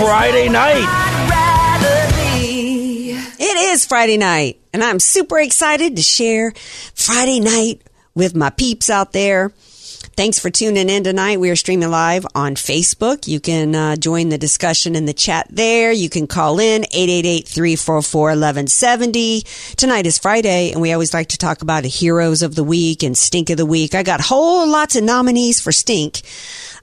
Friday night. It is Friday night, and I'm super excited to share Friday night with my peeps out there. Thanks for tuning in tonight. We are streaming live on Facebook. You can uh, join the discussion in the chat there. You can call in 888-344-1170. Tonight is Friday, and we always like to talk about heroes of the week and stink of the week. I got whole lots of nominees for stink.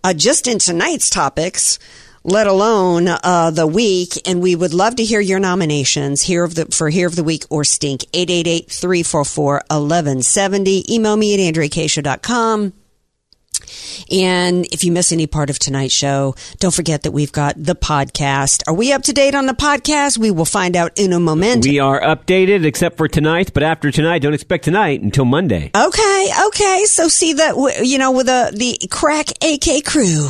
Uh, just in tonight's topics, let alone uh, the week. And we would love to hear your nominations here of the for here of the week or stink. 888-344-1170. Email me at andreacacia.com. And if you miss any part of tonight's show, don't forget that we've got the podcast. Are we up to date on the podcast? We will find out in a moment. We are updated except for tonight, but after tonight, don't expect tonight until Monday. Okay, okay. So see that you know with the the crack AK crew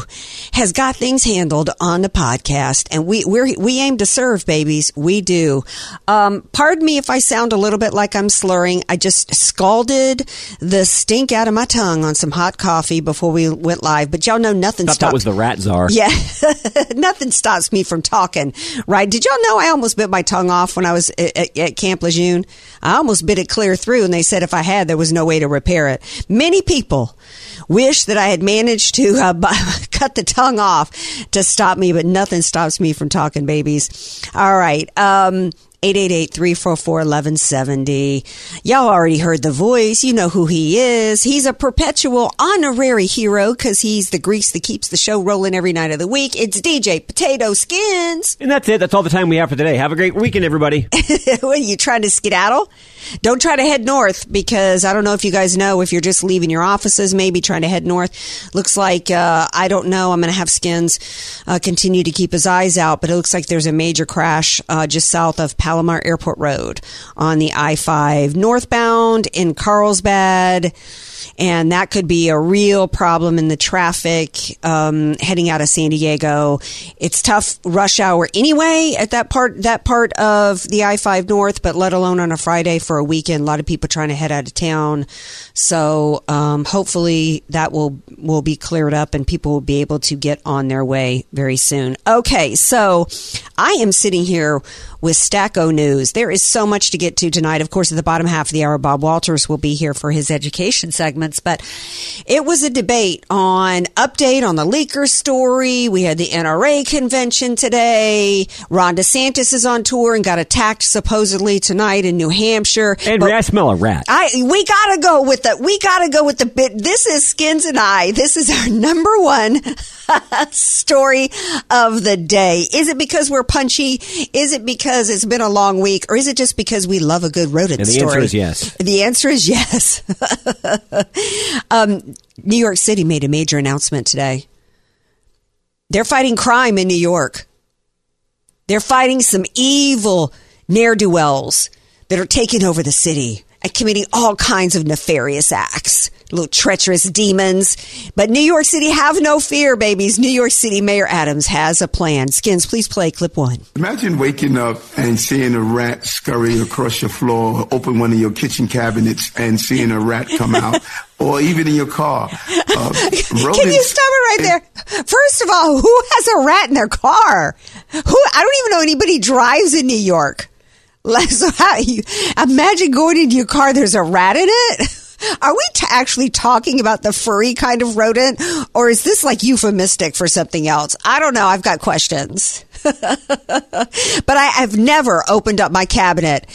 has got things handled on the podcast, and we we we aim to serve, babies. We do. Um, pardon me if I sound a little bit like I'm slurring. I just scalded the stink out of my tongue on some hot coffee before we went live. But y'all know nothing Thought stops. that was the rat czar. Yeah, nothing stops me from talking, right? Did y'all know I almost bit my tongue off when I was at, at, at Camp Lejeune? I almost bit it clear through, and they said if I had, there was no way to repair it. Many people wish that I had managed to uh, bu- cut the tongue off to stop me, but nothing stops me from talking, babies. All right. Um, 888-344-1170. Y'all already heard the voice. You know who he is. He's a perpetual honorary hero because he's the grease that keeps the show rolling every night of the week. It's DJ Potato Skins. And that's it. That's all the time we have for today. Have a great weekend, everybody. what are you trying to skedaddle? Don't try to head north because I don't know if you guys know if you're just leaving your offices, maybe trying to head north. Looks like uh, I don't know. I'm going to have Skins uh, continue to keep his eyes out, but it looks like there's a major crash uh, just south of Palomar Airport Road on the I-5 northbound in Carlsbad. And that could be a real problem in the traffic um, heading out of San Diego. It's tough rush hour anyway at that part that part of the I five North, but let alone on a Friday for a weekend. A lot of people trying to head out of town. So um, hopefully that will will be cleared up and people will be able to get on their way very soon. Okay, so I am sitting here with Stacko News. There is so much to get to tonight. Of course, at the bottom half of the hour, Bob Walters will be here for his education segments. But it was a debate on update on the leaker story. We had the NRA convention today. Ron DeSantis is on tour and got attacked supposedly tonight in New Hampshire. Andrea, I smell a rat. I we gotta go with the we gotta go with the bit. This is Skins and I. This is our number one story of the day. Is it because we're punchy? Is it because it's been a long week, or is it just because we love a good rodent And the story? answer is yes. The answer is yes. um, New York City made a major announcement today. They're fighting crime in New York. They're fighting some evil ne'er do wells that are taking over the city committing all kinds of nefarious acts. Little treacherous demons. But New York City, have no fear, babies. New York City Mayor Adams has a plan. Skins, please play clip one. Imagine waking up and seeing a rat scurry across your floor, or open one of your kitchen cabinets and seeing a rat come out, or even in your car. Uh, Can you stop it right there? First of all, who has a rat in their car? Who? I don't even know anybody drives in New York. So how you imagine going into your car? There's a rat in it. Are we t- actually talking about the furry kind of rodent, or is this like euphemistic for something else? I don't know. I've got questions. but I've never opened up my cabinet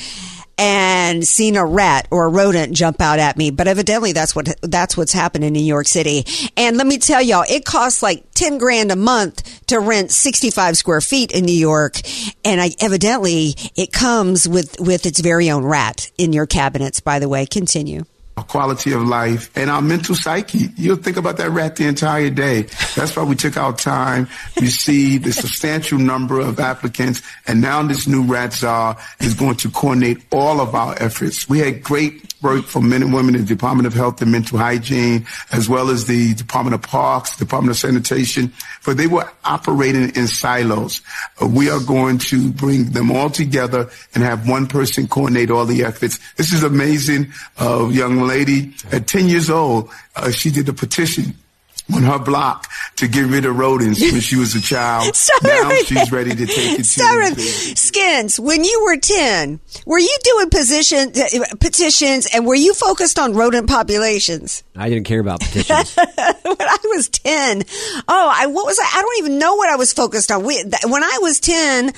and seen a rat or a rodent jump out at me. But evidently that's what that's what's happened in New York City. And let me tell y'all, it costs like ten grand a month to rent sixty five square feet in New York. And I evidently it comes with with its very own rat in your cabinets, by the way. Continue our quality of life, and our mental psyche. You'll think about that rat the entire day. That's why we took our time, received a substantial number of applicants, and now this new rat czar is going to coordinate all of our efforts. We had great work from men and women in the Department of Health and Mental Hygiene, as well as the Department of Parks, Department of Sanitation, but they were operating in silos. Uh, we are going to bring them all together and have one person coordinate all the efforts. This is amazing. Uh, young lady at 10 years old, uh, she did a petition on her block to get rid of rodents when she was a child. Stop now it. she's ready to take it Stop to it. Skins, when you were 10, were you doing position, uh, petitions and were you focused on rodent populations? I didn't care about petitions. when I was 10, oh, I, what was I? I don't even know what I was focused on. We, th- when I was 10,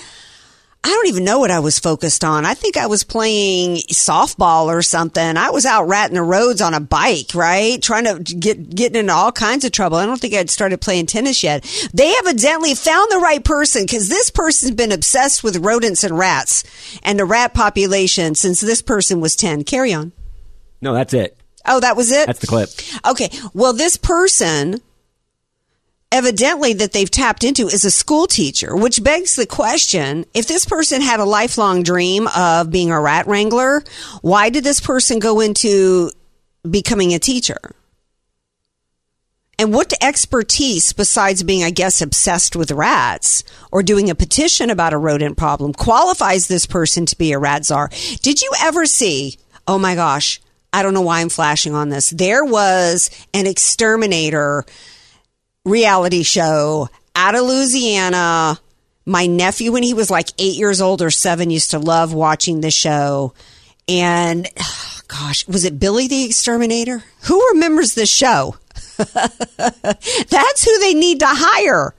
I don't even know what I was focused on. I think I was playing softball or something. I was out ratting the roads on a bike, right? Trying to get, getting into all kinds of trouble. I don't think I'd started playing tennis yet. They evidently found the right person because this person's been obsessed with rodents and rats and the rat population since this person was 10. Carry on. no, that's it. Oh, that was it? That's the clip. Okay. Well, this person evidently that they've tapped into is a school teacher, which begs the question, if this person had a lifelong dream of being a rat wrangler, why did this person go into becoming a teacher? And what expertise besides being, I guess, obsessed with rats or doing a petition about a rodent problem qualifies this person to be a rat czar? Did you ever see, oh my gosh, I don't know why I'm flashing on this. There was an exterminator reality show out of Louisiana. My nephew, when he was like eight years old or seven, used to love watching the show. And gosh, was it Billy the Exterminator? Who remembers this show? That's who they need to hire.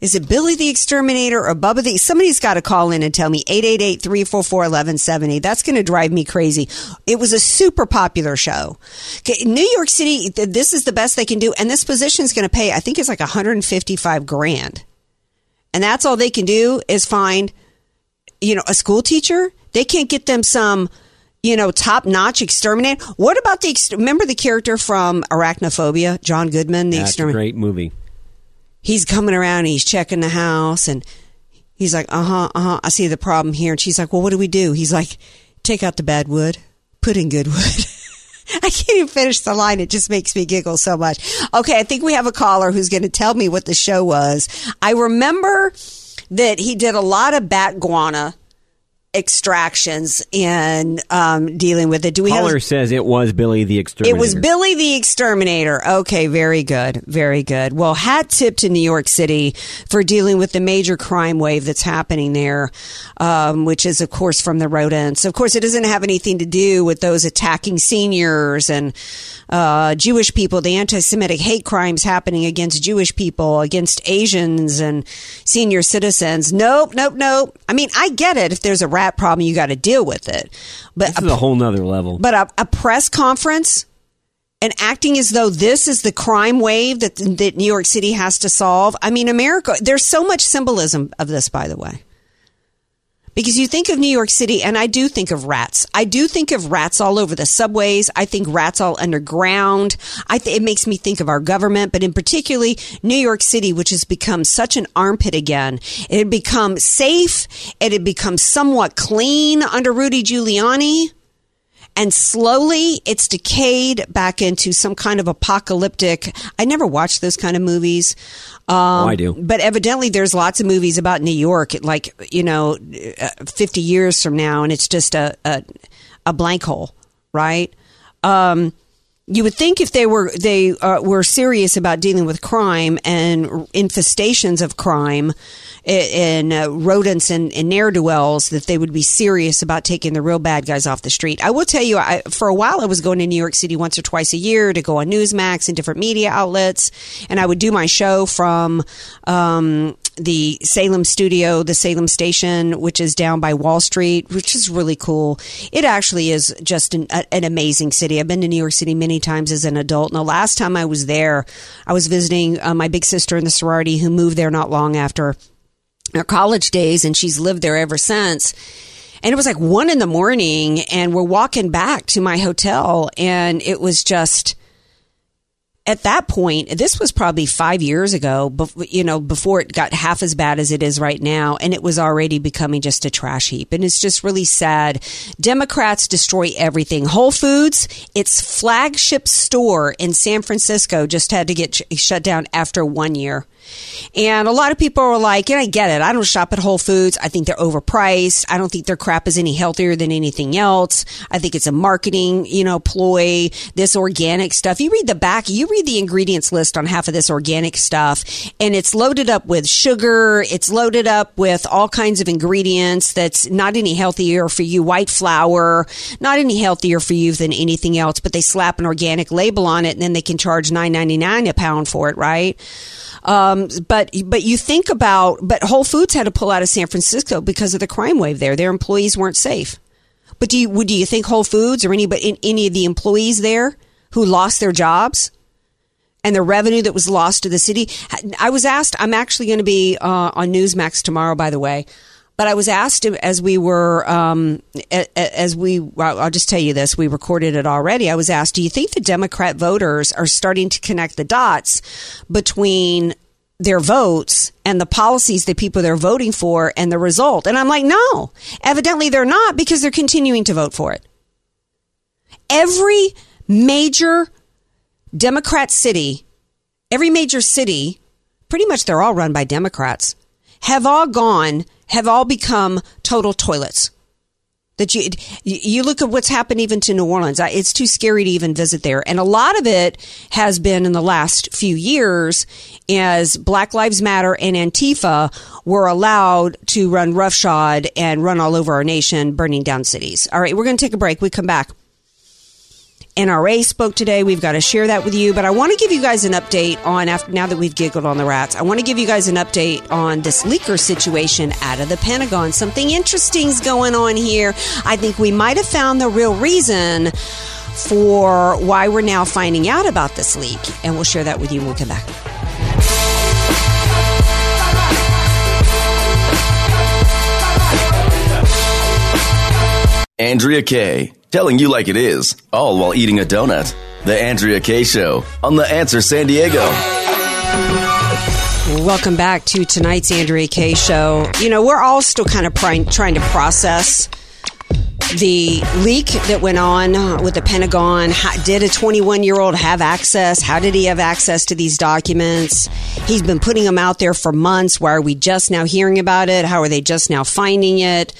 Is it Billy the Exterminator or Bubba the? Somebody's got to call in and tell me 888-344-1170. That's going to drive me crazy. It was a super popular show. Okay, New York City, this is the best they can do. And this position is going to pay, I think it's like 155 grand. And that's all they can do is find, you know, a school teacher. They can't get them some, you know, top notch exterminator. What about the, remember the character from Arachnophobia, John Goodman, the That's exterminator? great movie. He's coming around and he's checking the house and he's like, uh huh, uh huh. I see the problem here. And she's like, well, what do we do? He's like, take out the bad wood, put in good wood. I can't even finish the line. It just makes me giggle so much. Okay, I think we have a caller who's going to tell me what the show was. I remember that he did a lot of bat guana extractions in um, dealing with it. Do we have? Caller says it was Billy the Exterminator. It was Billy the Exterminator. Okay, very good. Very good. Well, hat tip to New York City for dealing with the major crime wave that's happening there, um, which is, of course, from the rodents. Of course, it doesn't have anything to do with those attacking seniors and uh, Jewish people, the anti Semitic hate crimes happening against Jewish people, against Asians and senior citizens. Nope, nope, nope. I mean, I get it. If there's a problem, you got to deal with it. But This is a whole nother level. but a, a press conference and acting as though this is the crime wave that that New York City has to solve. I mean, America. There's so much symbolism of this, by the way. Because you think of New York City, and I do think of rats. I do think of rats all over the subways. I think rats all underground. I th- it makes me think of our government, but in particularly New York City, which has become such an armpit again. It had become safe. It had become somewhat clean under Rudy Giuliani and slowly it's decayed back into some kind of apocalyptic. I never watched those kind of movies. Um, Oh, I do. But evidently, there's lots of movies about New York, like you know, uh, 50 years from now, and it's just a a, a blank hole, right? Um, You would think if they were they uh, were serious about dealing with crime and infestations of crime and uh, rodents and, and ne'er do wells, that they would be serious about taking the real bad guys off the street. I will tell you, I, for a while, I was going to New York City once or twice a year to go on Newsmax and different media outlets, and I would do my show from um, the Salem studio, the Salem station, which is down by Wall Street, which is really cool. It actually is just an, a, an amazing city. I've been to New York City many times as an adult. And the last time I was there, I was visiting uh, my big sister in the sorority who moved there not long after her college days, and she's lived there ever since. And it was like one in the morning, and we're walking back to my hotel, and it was just at that point, this was probably five years ago, you know, before it got half as bad as it is right now. And it was already becoming just a trash heap. And it's just really sad. Democrats destroy everything. Whole Foods, its flagship store in San Francisco just had to get sh- shut down after one year. And a lot of people are like, yeah, I get it. I don't shop at Whole Foods. I think they're overpriced. I don't think their crap is any healthier than anything else. I think it's a marketing, you know, ploy. This organic stuff. You read the back, you read the ingredients list on half of this organic stuff, and it's loaded up with sugar. It's loaded up with all kinds of ingredients that's not any healthier for you. White flour, not any healthier for you than anything else, but they slap an organic label on it and then they can charge nine ninety nine a pound for it, right? Um, but but you think about but Whole Foods had to pull out of San Francisco because of the crime wave there. Their employees weren't safe. But do you would do you think Whole Foods or anybody any of the employees there who lost their jobs and the revenue that was lost to the city? I was asked. I'm actually going to be uh, on Newsmax tomorrow, by the way. But I was asked as we were, um, as we, I'll just tell you this, we recorded it already. I was asked, do you think the Democrat voters are starting to connect the dots between their votes and the policies that people they're voting for and the result? And I'm like, no, evidently they're not because they're continuing to vote for it. Every major Democrat city, every major city, pretty much they're all run by Democrats, have all gone have all become total toilets. That you you look at what's happened even to New Orleans. It's too scary to even visit there, and a lot of it has been in the last few years as Black Lives Matter and Antifa were allowed to run roughshod and run all over our nation, burning down cities. All right, we're going to take a break. We come back. NRA spoke today. We've got to share that with you. But I want to give you guys an update on after now that we've giggled on the rats. I want to give you guys an update on this leaker situation out of the Pentagon. Something interesting's going on here. I think we might have found the real reason for why we're now finding out about this leak, and we'll share that with you when we come back. Andrea Kaye, telling you like it is, all while eating a donut. The Andrea Kaye Show on The Answer San Diego. Welcome back to tonight's Andrea Kaye Show. You know, we're all still kind of prying, trying to process the leak that went on with the Pentagon. How, did a 21 year old have access? How did he have access to these documents? He's been putting them out there for months. Why are we just now hearing about it? How are they just now finding it?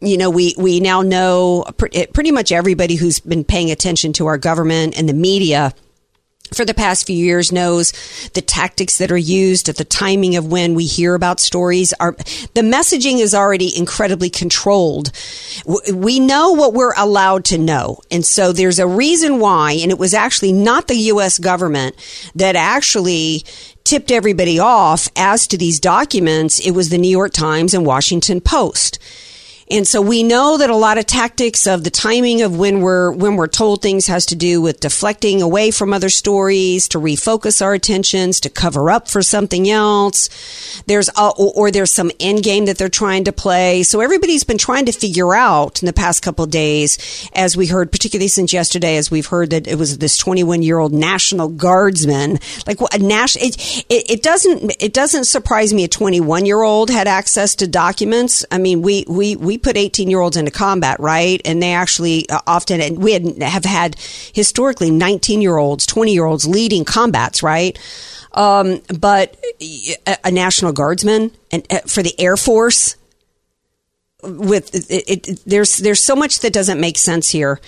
You know, we, we now know pretty much everybody who's been paying attention to our government and the media for the past few years knows the tactics that are used at the timing of when we hear about stories are the messaging is already incredibly controlled. We know what we're allowed to know. And so there's a reason why and it was actually not the US government that actually tipped everybody off as to these documents. It was the New York Times and Washington Post and so we know that a lot of tactics of the timing of when we're when we're told things has to do with deflecting away from other stories, to refocus our attentions, to cover up for something else. There's a, or, there's some end game that they're trying to play. So everybody's been trying to figure out in the past couple days, as we heard, particularly since yesterday, as we've heard that it was this 21 year old National Guardsman. Like a national, it, it, it doesn't it doesn't surprise me a 21 year old had access to documents. I mean, we we we we put 18 year olds into combat, right? And they actually uh, often, and we had, have had historically 19 year olds, 20 year olds leading combats, right? Um, but a, a, national guardsman and uh, for the Air Force with it, it, there's there's so much that doesn't make sense here.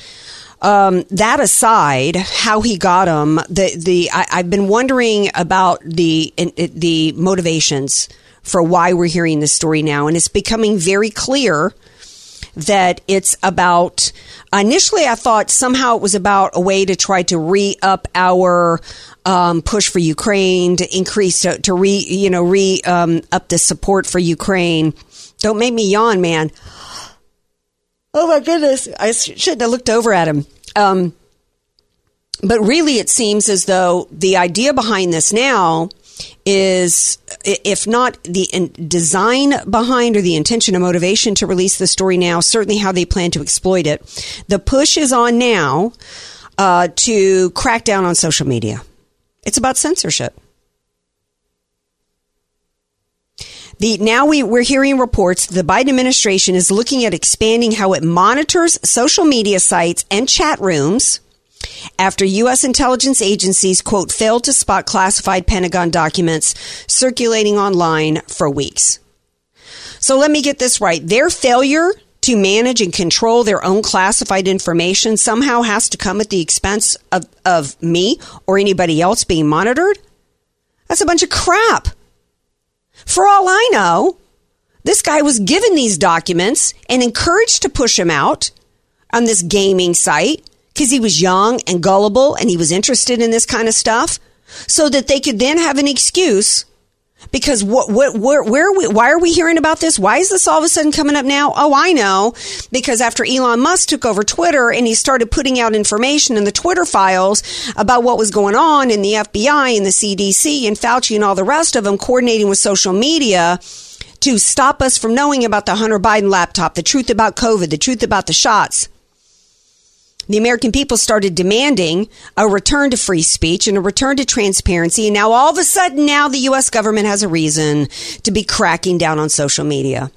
um, that aside, how he got them, the the I, I've been wondering about the the motivations for why we're hearing this story now, and it's becoming very clear that it's about. Initially, I thought somehow it was about a way to try to re up our um, push for Ukraine, to increase to, to re you know re um, up the support for Ukraine. Don't make me yawn, man. Oh my goodness. I shouldn't have looked over at him. Um, but really, it seems as though the idea behind this now is, if not the design behind or the intention or motivation to release the story now, certainly how they plan to exploit it. The push is on now uh, to crack down on social media. It's about censorship. The, now we, we're hearing reports the Biden administration is looking at expanding how it monitors social media sites and chat rooms after U.S. intelligence agencies, quote, failed to spot classified Pentagon documents circulating online for weeks. So let me get this right. Their failure to manage and control their own classified information somehow has to come at the expense of, of me or anybody else being monitored? That's a bunch of crap. For all I know, this guy was given these documents and encouraged to push them out on this gaming site because he was young and gullible and he was interested in this kind of stuff so that they could then have an excuse because what, what, where, where are we, why are we hearing about this? Why is this all of a sudden coming up now? Oh, I know. Because after Elon Musk took over Twitter and he started putting out information in the Twitter files about what was going on in the FBI and the CDC and Fauci and all the rest of them coordinating with social media to stop us from knowing about the Hunter Biden laptop, the truth about COVID, the truth about the shots the American people started demanding a return to free speech and a return to transparency. And now all of a sudden, now the U.S. government has a reason to be cracking down on social media.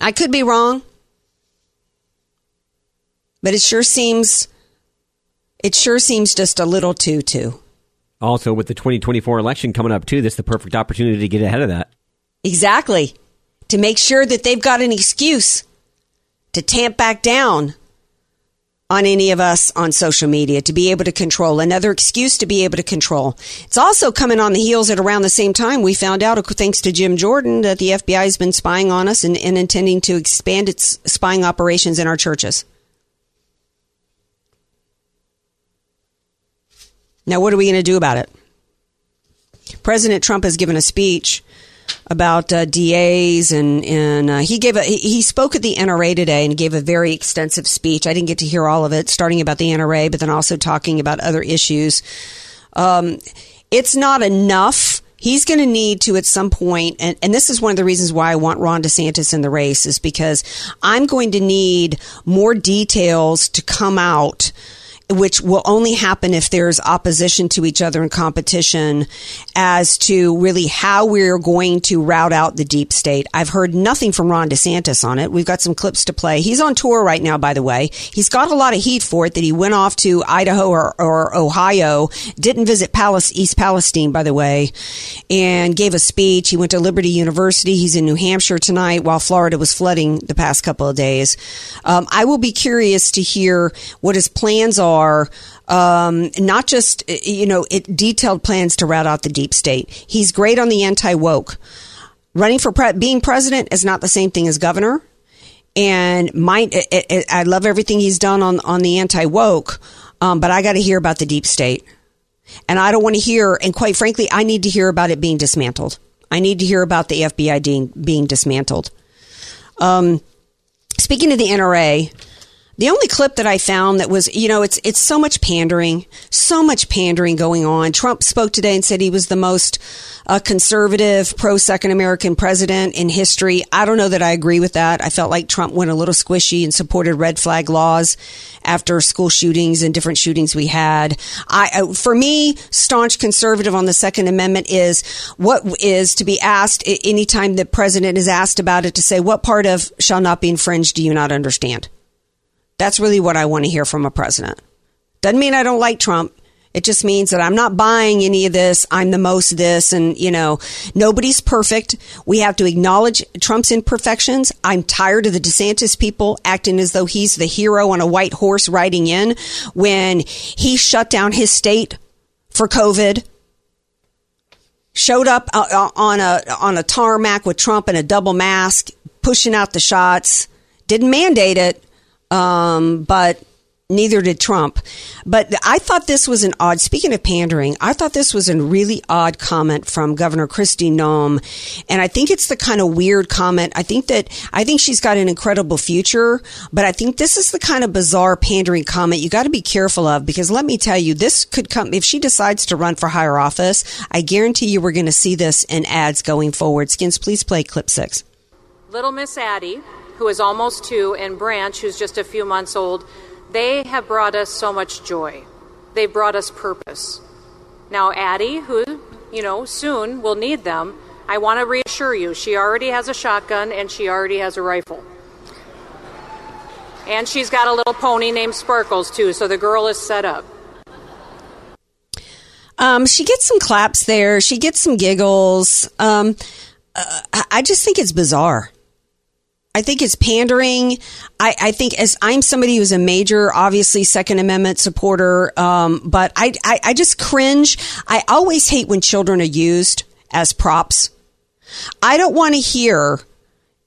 I could be wrong, but it sure seems, it sure seems just a little too, too. Also, with the 2024 election coming up, too, this is the perfect opportunity to get ahead of that. Exactly. To make sure that they've got an excuse to tamp back down on any of us on social media to be able to control. Another excuse to be able to control. It's also coming on the heels at around the same time we found out, thanks to Jim Jordan, that the FBI has been spying on us and, and intending to expand its spying operations in our churches. Now, what are we going to do about it? President Trump has given a speech about uh, DAs and and uh, he gave a he, spoke at the NRA today and gave a very extensive speech. I didn't get to hear all of it, starting about the NRA, but then also talking about other issues. Um, it's not enough. He's going to need to at some point, and, and this is one of the reasons why I want Ron DeSantis in the race, is because I'm going to need more details to come out which will only happen if there's opposition to each other and competition as to really how we're going to route out the deep state. I've heard nothing from Ron DeSantis on it. We've got some clips to play. He's on tour right now, by the way. He's got a lot of heat for it that he went off to Idaho or, or Ohio, didn't visit Palace, East Palestine, by the way, and gave a speech. He went to Liberty University. He's in New Hampshire tonight while Florida was flooding the past couple of days. Um, I will be curious to hear what his plans are um, not just you know it, detailed plans to rout out the deep state. He's great on the anti woke. Running for pre- being president is not the same thing as governor. And my, it, it, I love everything he's done on on the anti woke, um, but I got to hear about the deep state, and I don't want to hear. And quite frankly, I need to hear about it being dismantled. I need to hear about the FBI being, being dismantled. Um, speaking of the NRA, the only clip that I found that was, you know, it's it's so much pandering, so much pandering going on. Trump spoke today and said he was the most uh, conservative, pro second American president in history. I don't know that I agree with that. I felt like Trump went a little squishy and supported red flag laws after school shootings and different shootings we had. I, uh, for me, staunch conservative on the Second Amendment is what is to be asked anytime the president is asked about it to say what part of shall not be infringed do you not understand. That's really what I want to hear from a president. Doesn't mean I don't like Trump. It just means that I'm not buying any of this. I'm the most of this. And, you know, nobody's perfect. We have to acknowledge Trump's imperfections. I'm tired of the DeSantis people acting as though he's the hero on a white horse riding in when he shut down his state for COVID. Showed up uh, uh, on a on a tarmac with Trump in a double mask, pushing out the shots. Didn't mandate it, um, but neither did Trump. But I thought this was an odd, speaking of pandering, I thought this was a really odd comment from Governor Kristi Noem. And I think it's the kind of weird comment. I think that, I think she's got an incredible future, but I think this is the kind of bizarre pandering comment you got to be careful of because let me tell you, this could come, if she decides to run for higher office, I guarantee you we're going to see this in ads going forward. Skins, please play clip six. Little Miss Addie, who is almost two, and Branch, who's just a few months old, they have brought us so much joy. They've brought us purpose. Now, Addie, who, you know, soon will need them, I want to reassure you, she already has a shotgun and she already has a rifle. And she's got a little pony named Sparkles, too, so the girl is set up. Um, she gets some claps there. She gets some giggles. Um, uh, I just think it's bizarre. I think it's pandering. I, I think as I'm somebody who's a major, obviously Second Amendment supporter, um, but I, I, I just cringe. I always hate when children are used as props. I don't want to hear.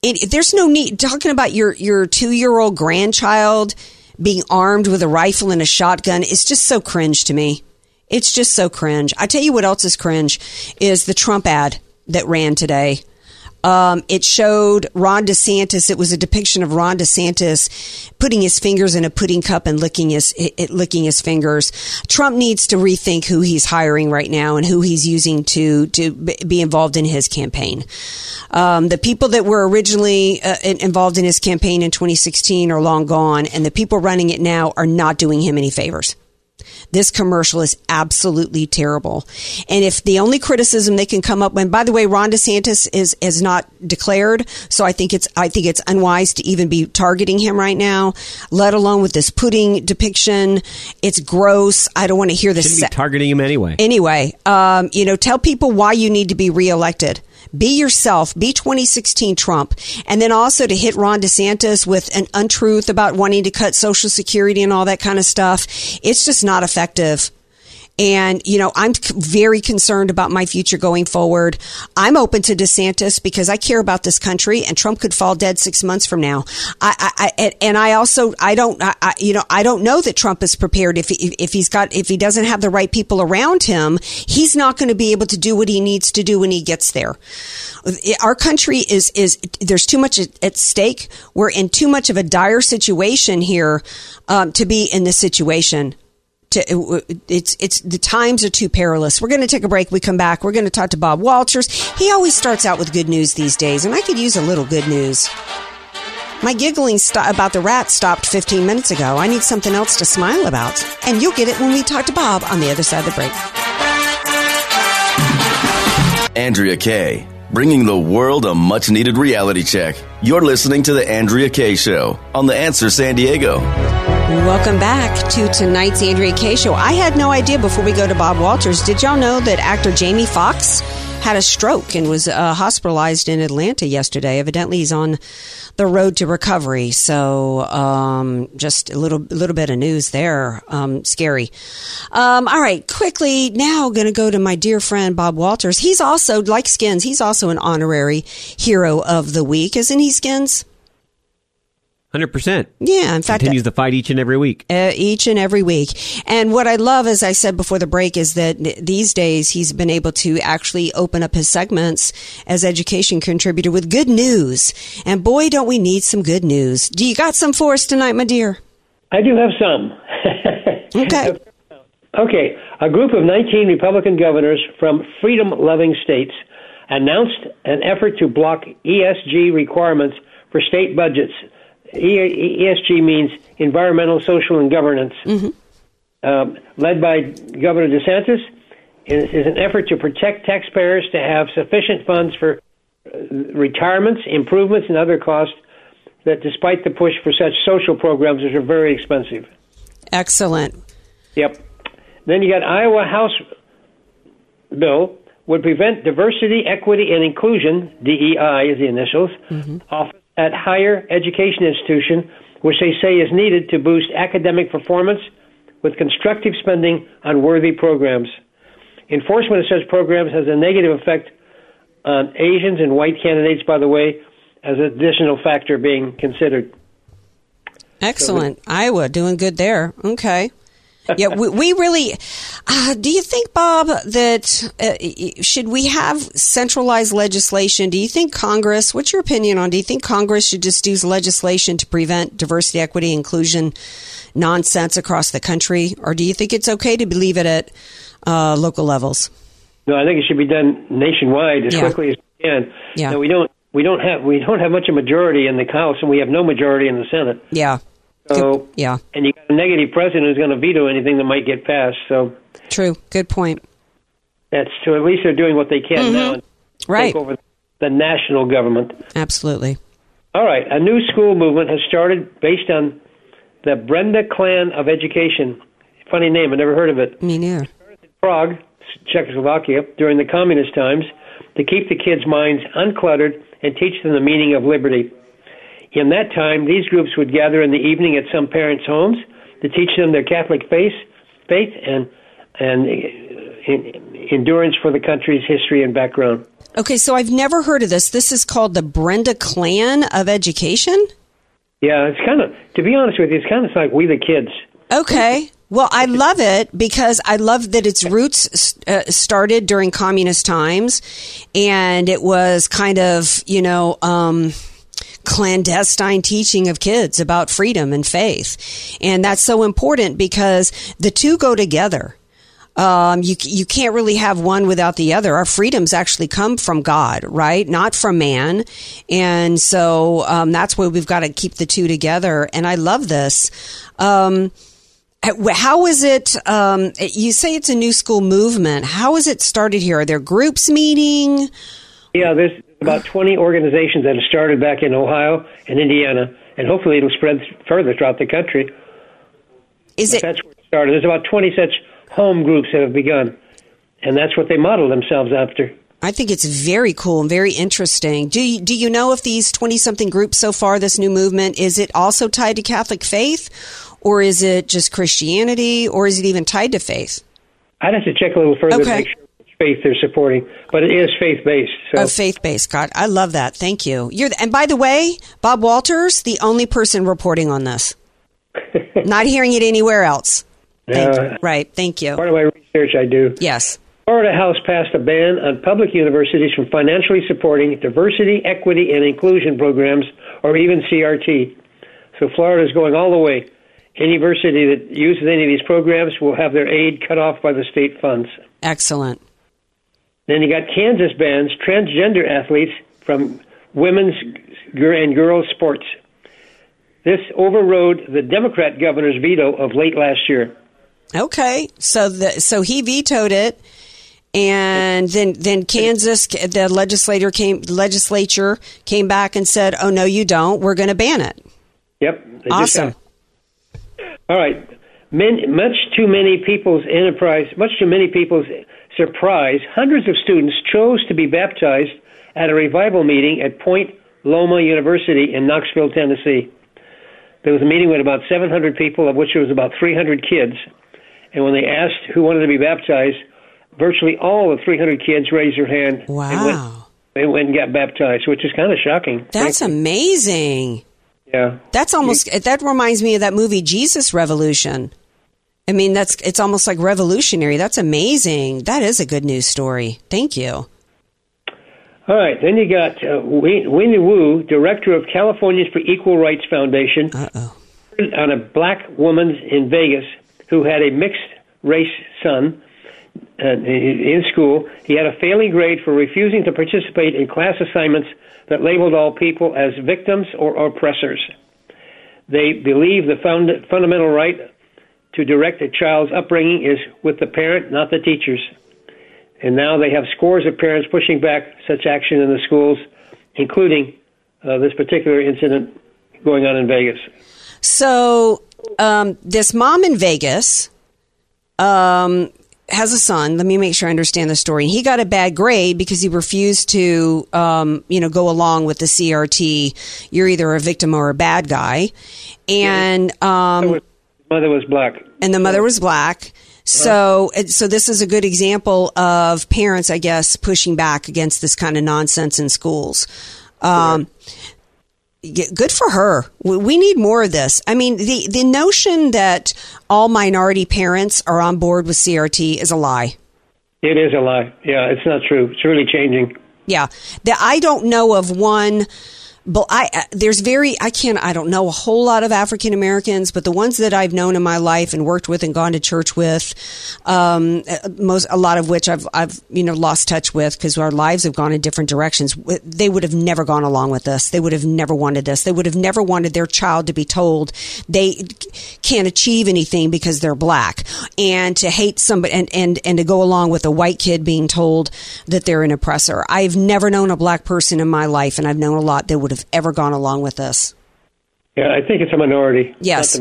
There's no need talking about your your two year old grandchild being armed with a rifle and a shotgun. It's just so cringe to me. It's just so cringe. I tell you what else is cringe is the Trump ad that ran today. Um, it showed Ron DeSantis. It was a depiction of Ron DeSantis putting his fingers in a pudding cup and licking his licking his fingers. Trump needs to rethink who he's hiring right now and who he's using to to be involved in his campaign. Um, the people that were originally uh, involved in his campaign in 2016 are long gone, and the people running it now are not doing him any favors. This commercial is absolutely terrible. And if the only criticism they can come up with, by the way, Ron DeSantis is, is not declared. So I think it's, I think it's unwise to even be targeting him right now, let alone with this pudding depiction. It's gross. I don't want to hear this. Shouldn't be targeting him anyway. Anyway, um, you know, tell people why you need to be reelected. Be yourself. Be 2016 Trump. And then also to hit Ron DeSantis with an untruth about wanting to cut Social Security and all that kind of stuff. It's just not effective. And, you know, I'm very concerned about my future going forward. I'm open to DeSantis because I care about this country and Trump could fall dead six months from now. I, I, I and I also, I don't, I, you know, I don't know that Trump is prepared if, he, if he's got, if he doesn't have the right people around him, he's not going to be able to do what he needs to do when he gets there. Our country is, is, there's too much at stake. We're in too much of a dire situation here, um, to be in this situation to, it's it's the times are too perilous. We're going to take a break. We come back. We're going to talk to Bob Walters. He always starts out with good news these days, and I could use a little good news. My giggling st- about the rat stopped 15 minutes ago. I need something else to smile about, and you'll get it when we talk to Bob on the other side of the break. Andrea Kaye, bringing the world a much needed reality check. You're listening to The Andrea Kaye Show on The Answer San Diego. Welcome back to tonight's Andrea Kaye show. I had no idea before we go to Bob Walters. Did y'all know that actor Jamie Foxx had a stroke and was uh, hospitalized in Atlanta yesterday? Evidently, he's on the road to recovery. So, um, just a little little bit of news there. Um, scary. Um, all right, quickly now, going to go to my dear friend Bob Walters. He's also like Skins. He's also an honorary hero of the week, isn't he? Skins. Hundred percent. Yeah, in fact, continues the fight each and every week. uh, each and every week. And what I love, as I said before the break, is that these days he's been able to actually open up his segments as education contributor with good news. And boy, don't we need some good news. Do you got some for us tonight, my dear? I do have some. Okay. Okay, a group of 19 Republican governors from freedom loving states announced an effort to block ESG requirements for state budgets. E- ESG means environmental, social, and governance. Um, led by Governor DeSantis, is, is an effort to protect taxpayers to have sufficient funds for uh, retirements, improvements, and other costs that, despite the push for such social programs, which are very expensive. Excellent. Yep. Then you got Iowa House bill would prevent diversity, equity, and inclusion (DEI is the initials) office at higher education institution, which they say is needed to boost academic performance with constructive spending on worthy programs. Enforcement of such programs has a negative effect on Asians and white candidates, by the way, as an additional factor being considered. Excellent. Iowa doing good there. Okay. Yeah, we, we really. Uh, do you think, Bob, that uh, should we have centralized legislation? Do you think Congress? What's your opinion on? Do you think Congress should just use legislation to prevent diversity, equity, inclusion nonsense across the country, or do you think it's okay to leave it at uh, local levels? No, I think it should be done nationwide as Yeah. quickly as we can. Yeah. Now, we don't we don't have we don't have much of a majority in the House, and we have no majority in the Senate. Yeah. So Yeah. and you got a negative president who's going to veto anything that might get passed. So True. Good point. that's so at least they're doing what they can now and Mm-hmm. Right. take over the national government. Absolutely. All right, a new school movement has started based on the Brenda Clan of Education. Funny name, I never heard of it. Me neither. Prague, Czechoslovakia, during the communist times to keep the kids' minds uncluttered and teach them the meaning of liberty. In that time, these groups would gather in the evening at some parents' homes to teach them their Catholic faith, faith and and uh, endurance for the country's history and background. Okay, so I've never heard of this. This is called the Brenda Clan of Education. Yeah, it's kind of, to be honest with you, it's kind of like we the kids. Okay. Well, I love it because I love that its roots uh, started during communist times, and it was kind of you know um, clandestine teaching of kids about freedom and faith, and that's so important because the two go together. Um, you you can't really have one without the other. Our freedoms actually come from God, right? Not from man, and so um, that's why we've got to keep the two together. And I love this. Um, how is it? Um, you say it's a new school movement. How is it started here? Are there groups meeting? Yeah, there's about 20 organizations that have started back in Ohio and Indiana, and hopefully it'll spread further throughout the country. Is it? That's where it started. There's about 20 such home groups that have begun, and that's what they model themselves after. I think it's very cool and very interesting. Do you, do you know if these 20 something groups so far, this new movement, is it also tied to Catholic faith or is it just Christianity or is it even tied to faith? I'd have to check a little further to Okay. make sure faith they're supporting, but it is faith based. So Oh, faith based. God, I love that. Thank you. You're, and by the way, Bob Walters, the only person reporting on this. Not hearing it anywhere else. Thank uh, Right. Thank you. part of my research I do. Yes. Florida House passed a ban on public universities from financially supporting diversity, equity, and inclusion programs, or even CRT. So Florida is going all the way. Any university that uses any of these programs will have their aid cut off by the state funds. Excellent. Then you got Kansas bans transgender athletes from women's and girls sports. This overrode the Democrat governor's veto of late last year. Okay. So the, so he vetoed it. And then, then Kansas, the legislator came, legislature came back and said, "Oh no, you don't. We're going to ban it." Yep. Awesome. all right. Men, much too many people's enterprise, much too many people's surprise, hundreds of students chose to be baptized at a revival meeting at Point Loma University in Knoxville, Tennessee. There was a meeting with about 700 people, of which there was about 300 kids. And when they asked who wanted to be baptized, virtually all of the 300 kids raised their hand and went, Wow, they went and got baptized, which is kind of shocking. that's frankly. amazing. yeah. That's almost that reminds me of that movie Jesus Revolution. I mean, that's it's almost like revolutionary. That's amazing. That is a good news story. Thank you. All right, then you got uh, Win- Wu, director of Californians for Equal Rights Foundation, Uh-oh. on a black woman in Vegas who had a mixed race son uh, in school. He had a failing grade for refusing to participate in class assignments that labeled all people as victims or oppressors. They believe the found- fundamental right to direct a child's upbringing is with the parent, not the teachers. And now they have scores of parents pushing back such action in the schools, including uh, this particular incident going on in Vegas. So, um, this mom in Vegas um, has a son. Let me make sure I understand the story. He got a bad grade because he refused to, um, you know, go along with the CRT. You're either a victim or a bad guy, and um, Mother was black. and the mother was black. So, it- so this is a good example of parents, I guess, pushing back against this kind of nonsense in schools. Um, yeah, good for her. We we need more of this. I mean, the the notion that all minority parents are on board with CRT is a lie. It is a lie. Yeah, it's not true. It's really changing. Yeah, the, I don't know of one. But I uh, there's very I can't I don't know a whole lot of African Americans, but the ones that I've known in my life and worked with and gone to church with, um, uh, most a lot of which I've I've you know lost touch with because our lives have gone in different directions. They would have never gone along with this. They would have never wanted this. They would have never wanted their child to be told they can't achieve anything because they're black, and to hate somebody and and and to go along with a white kid being told that they're an oppressor. I've never known a black person in my life, and I've known a lot that would have ever gone along with this. Yeah, I think it's a minority. Yes.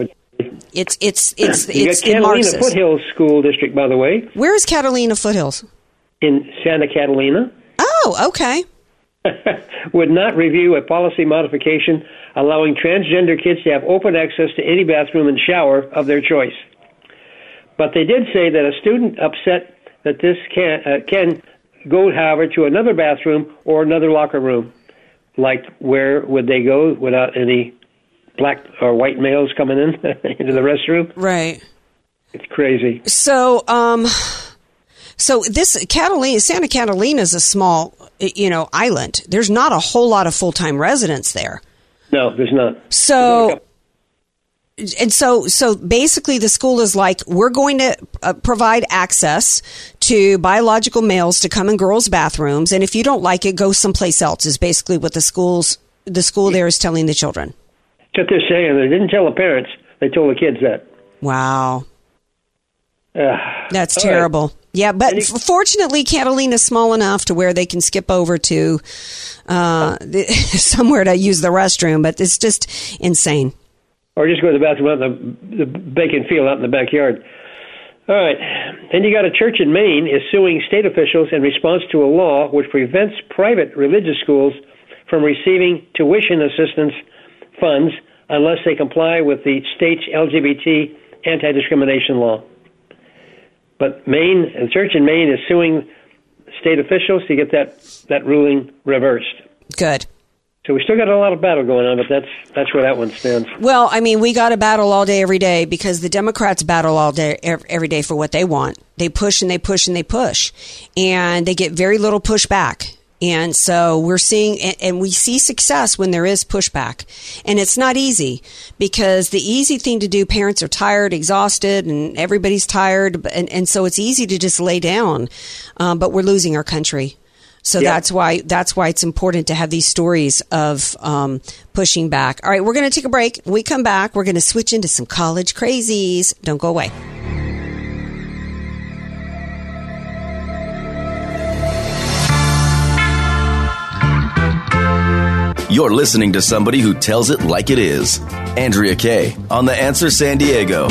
It's it's it's you it's got the Catalina Marxists. Foothills School District, by the way, Where is Catalina Foothills? in Santa Catalina, Oh, okay. would not review a policy modification allowing transgender kids to have open access to any bathroom and shower of their choice. But they did say that a student upset that this can uh, can go, however, to another bathroom or another locker room. Like, where would they go without any black or white males coming in into the restroom? Right. It's crazy. So, um, so this Catalina, Santa Catalina is a small, you know, island. There's not a whole lot of full time residents there. No, there's not. So, and so, so basically, the school is like, we're going to uh, provide access to biological males to come in girls' bathrooms, and if you don't like it, go someplace else. Is basically what the schools, the school there is telling the children. What they're saying. They didn't tell the parents. They told the kids that. Wow. Uh, That's all right. terrible. Yeah, but f- fortunately, Catalina's small enough to where they can skip over to uh, the, somewhere to use the restroom. But it's just insane. Or just go to the bathroom out in the, the bacon field out in the backyard. All right. Then you got a church in Maine is suing state officials in response to a law which prevents private religious schools from receiving tuition assistance funds unless they comply with the state's LGBT anti discrimination law. But Maine, the church in Maine is suing state officials to get that, that ruling reversed. Good. So we still got a lot of battle going on, but that's that's where that one stands. Well, I mean, we got to battle all day, every day, because the Democrats battle all day, every day for what they want. They push and they push and they push, and they get very little pushback. And so we're seeing, and- and we see success when there is pushback. And it's not easy because the easy thing to do, parents are tired, exhausted, and everybody's tired. And, and so it's easy to just lay down. Um, but we're losing our country. So Yeah. that's why that's why it's important to have these stories of um, pushing back. All right, we're going to take a break. When we come back, we're going to switch into some college crazies. Don't go away. You're listening to somebody who tells it like it is. Andrea Kaye on The Answer San Diego.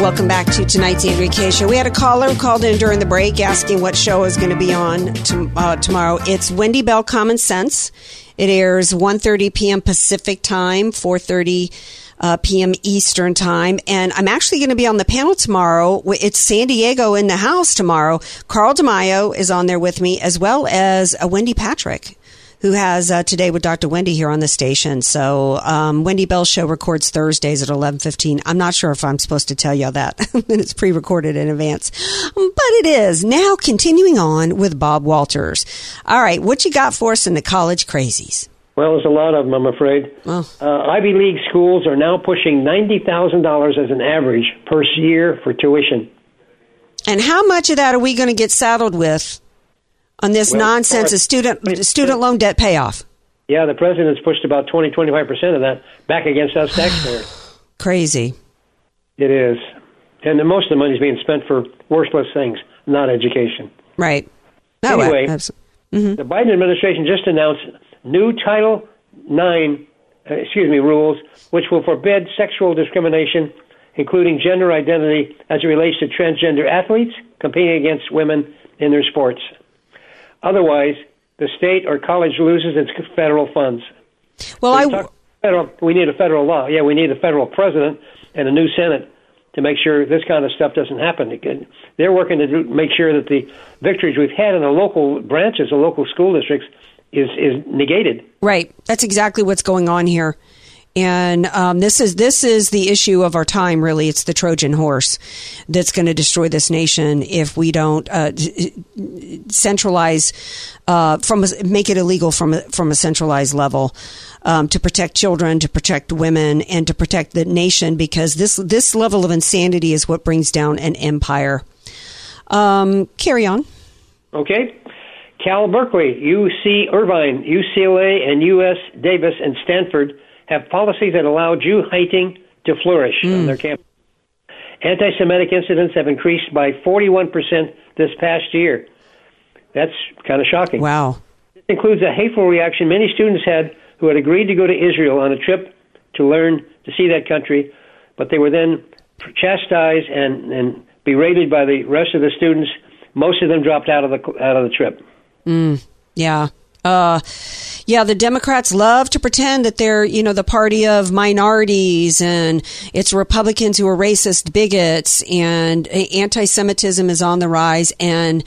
Welcome back to tonight's Andrea Kaye show. We had a caller who called in during the break asking what show is going to be on to, uh, tomorrow. It's Wendy Bell Common Sense. It airs 1.30 p.m. Pacific time, 4.30 uh, p.m. Eastern time. And I'm actually going to be on the panel tomorrow. It's San Diego in the house tomorrow. Carl DeMaio is on there with me, as well as uh, Wendy Patrick who has uh, today with Dr. Wendy here on the station. So um, Wendy Bell's show records Thursdays at eleven fifteen. I'm not sure if I'm supposed to tell y'all that, and it's pre-recorded in advance, but it is. Now continuing on with Bob Walters. All right, what you got for us in the college crazies? Well, there's a lot of them, I'm afraid. Uh, Ivy League schools are now pushing $90,000 as an average per year for tuition. And how much of that are we going to get saddled with on this Well, nonsense of student student loan debt payoff? Yeah, the president's pushed about 20, 25% of that back against us taxpayers. Crazy. it is. And the, most of the money is being spent for worthless things, not education. Right. No, anyway, abs- the Biden administration just announced new Title IX, uh, excuse me, rules which will forbid sexual discrimination including gender identity as it relates to transgender athletes competing against women in their sports. Otherwise, the state or college loses its federal funds. Well, So I federal, we need a federal law. Yeah, we need a federal president and a new Senate to make sure this kind of stuff doesn't happen again. They're working to do, make sure that the victories we've had in the local branches, the local school districts, is is negated. Right. That's exactly what's going on here. And um, this is this is the issue of our time. Really, it's the Trojan horse that's going to destroy this nation if we don't uh, centralize uh, from make it illegal from a, from a centralized level um, to protect children, to protect women, and to protect the nation. Because this this level of insanity is what brings down an empire. Um, carry on. Okay. Cal Berkeley, UC Irvine, UCLA, and UC Davis and Stanford have policies that allow Jew hating to flourish on their campus. Anti Semitic incidents have increased by 41% this past year. That's kind of shocking. Wow. This includes a hateful reaction many students had who had agreed to go to Israel on a trip to learn to see that country, but they were then chastised and, and berated by the rest of the students. Most of them dropped out of the out of the trip. Mm, yeah. Uh, yeah, the Democrats love to pretend that they're, you know, the party of minorities and it's Republicans who are racist bigots and anti Semitism is on the rise. And,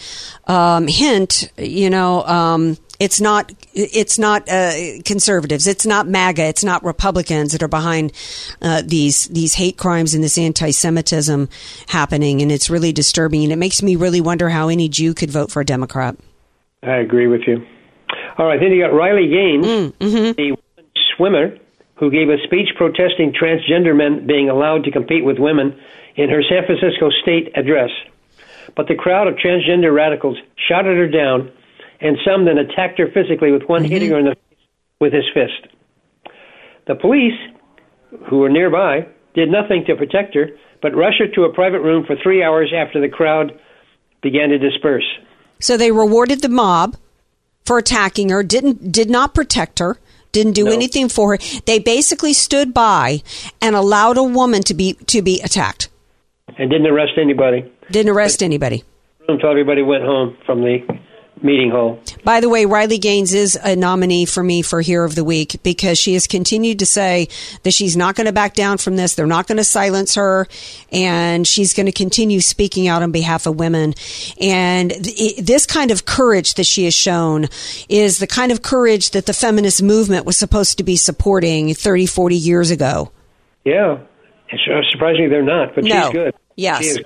um, hint, you know, um, it's not it's not uh, conservatives. It's not MAGA. It's not Republicans that are behind uh, these these hate crimes and this anti-Semitism happening, and it's really disturbing. And it makes me really wonder how any Jew could vote for a Democrat. I agree with you. All right, then you got Riley Gaines, mm, mm-hmm. the swimmer who gave a speech protesting transgender men being allowed to compete with women in her San Francisco state address. But the crowd of transgender radicals shouted her down, and some then attacked her physically with one mm-hmm. hitting her in the face with his fist. The police, who were nearby, did nothing to protect her, but rushed her to a private room for three hours after the crowd began to disperse. So they rewarded the mob for attacking her. Didn't did not protect her. Didn't do No. anything for her. They basically stood by and allowed a woman to be to be attacked. And didn't arrest anybody Didn't arrest anybody. until everybody went home from the meeting hall. By the way, Riley Gaines is a nominee for me for Hero of the Week because she has continued to say that she's not going to back down from this. They're not going to silence her, and she's going to continue speaking out on behalf of women. And th- this kind of courage that she has shown is the kind of courage that the feminist movement was supposed to be supporting 30, 40 years ago. Yeah. Surprisingly they're not, but No. she's good. Yes. She.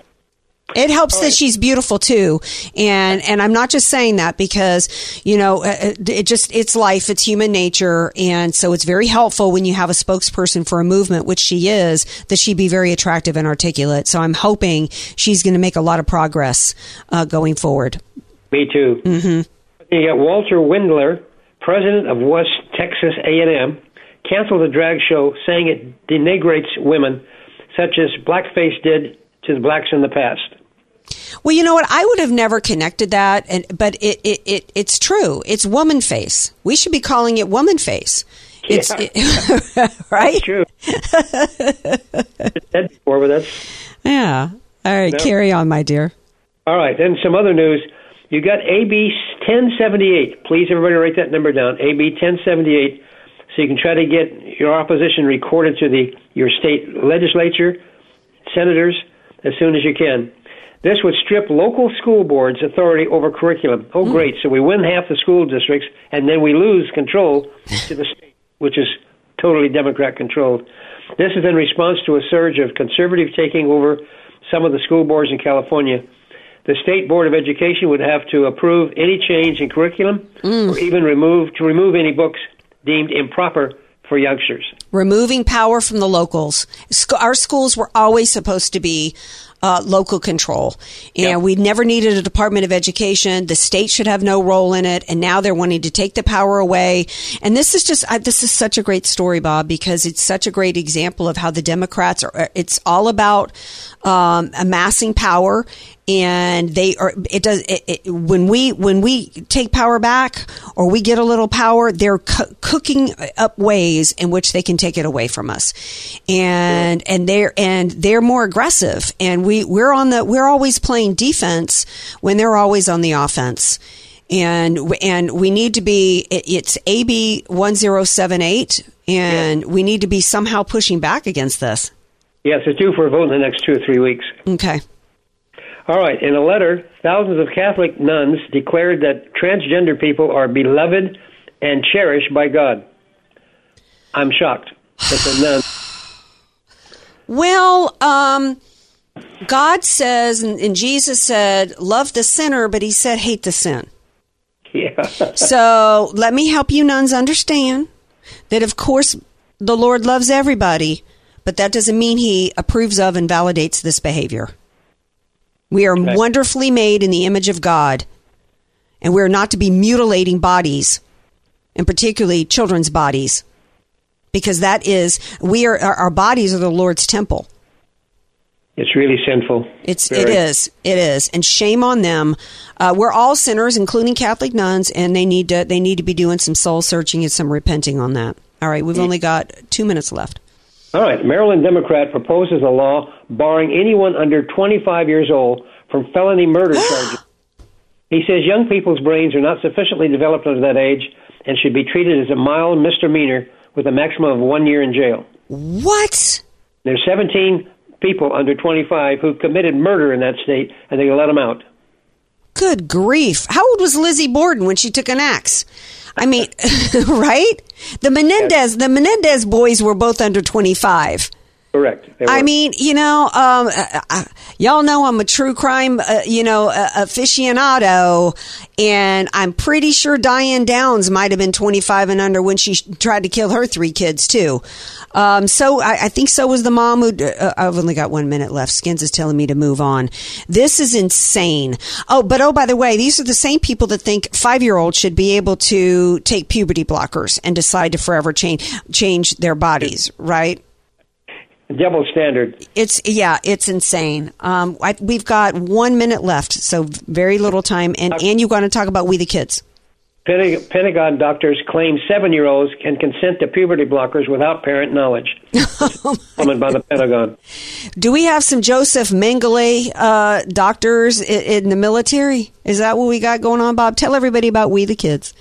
It helps that she's beautiful too, and and I'm not just saying that because you know uh, it just it's life, it's human nature, and so it's very helpful when you have a spokesperson for a movement, which she is, that she be very attractive and articulate. So I'm hoping she's going to make a lot of progress uh, going forward. Me too. Mm-hmm. You got Walter Wendler, president of West Texas A&M, canceled the drag show, saying it denigrates women, such as blackface did to the blacks in the past. Well, you know what? I would have never connected that, and but it it, it it's true. It's woman face. We should be calling it woman face. It's Yeah. right. True. It's said before, but that's Yeah. All right, No. carry on, my dear. All right, then some other news. You got AB 1078. Please, everybody, write that number down. AB 1078, so you can try to get your opposition recorded to the your state legislature, senators, as soon as you can. This would strip local school boards authority over curriculum. Oh, hmm. great! So we win half the school districts, and then we lose control to the state, which is totally Democrat controlled. This is in response to a surge of conservative taking over some of the school boards in California. The state board of education would have to approve any change in curriculum, hmm. or even remove to remove any books deemed improper for youngsters. removing power from the locals. Our schools were always supposed to be uh, local control. And we never needed a Department of Education. The state should have no role in it. And now they're wanting to take the power away. And this is just, I, this is such a great story, Bob, because it's such a great example of how the Democrats are, it's all about um, amassing power and they are it does it, it, when we when we take power back or we get a little power they're cu- cooking up ways in which they can take it away from us. And and they're and they're more aggressive. And we we're on the we're always playing defense when they're always on the offense. And and we need to be it, it's AB 1078 and we need to be somehow pushing back against this Yes, it's due for a vote in the next two or three weeks. okay All right. In a letter, thousands of Catholic nuns declared that transgender people are beloved and cherished by God. I'm shocked that the nuns. Well, um, God says, and, and Jesus said, love the sinner, but he said, hate the sin. Yeah. So let me help you nuns understand that, of course, the Lord loves everybody, but that doesn't mean he approves of and validates this behavior. We are Okay. wonderfully made in the image of God, and we're not to be mutilating bodies, and particularly children's bodies, because that is, we are, our, our bodies are the Lord's temple. It's really sinful. It's Very. it is it is, and shame on them. Uh, we're all sinners, including Catholic nuns, and they need to they need to be doing some soul searching and some repenting on that. All right, we've only got two minutes left. All right. Maryland Democrat proposes a law barring anyone under 25 years old from felony murder charges. He says young people's brains are not sufficiently developed under that age and should be treated as a mild misdemeanor with a maximum of one year in jail. What? There's 17 people under 25 who committed murder in that state, and they let them out. Good grief! How old was Lizzie Borden when she took an axe? I mean, right? The Menendez the Menendez boys were both under twenty five. Correct. I mean, you know, um, uh, uh, y'all know I'm a true crime, uh, you know, uh, aficionado, and I'm pretty sure Diane Downs might have been 25 and under when she tried to kill her three kids too. Um, so I, I think so was the mom who. Uh, I've only got one minute left. Skins is telling me to move on. This is insane. Oh, but oh, by the way, these are the same people that think five year olds should be able to take puberty blockers and decide to forever change change their bodies, right? Double standard. It's yeah, it's insane. Um, I, we've got one minute left, so very little time, and and you're going to talk about we the kids. Pentagon doctors claim seven-year-olds can consent to puberty blockers without parent knowledge. Comment by the Pentagon. Do we have some Josef Mengele uh, doctors in, in the military? Is that what we got going on, Bob? Tell everybody about we the kids.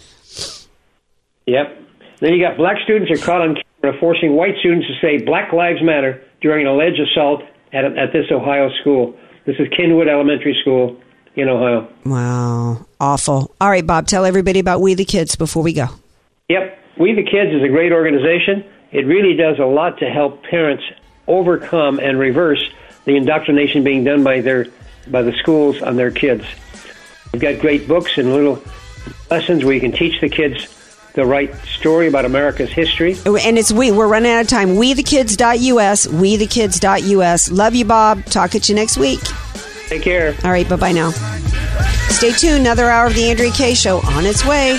Yep. Then you got black students are caught on forcing white students to say Black Lives Matter during an alleged assault at, at this Ohio school. This is Kenwood Elementary School in Ohio. Wow, awful. All right, Bob, tell everybody about we the kids before we go. Yep. We the Kids is a great organization. It really does a lot to help parents overcome and reverse the indoctrination being done by their by the schools on their kids. We've got great books and little lessons where you can teach the kids the right story about America's history. Oh, and it's we. We're running out of time. We the kids.us. We the kids.us. Love you, Bob. Talk at you next week. Take care. All right, bye bye now. Stay tuned. Another hour of the Andrea Kaye Show on its way.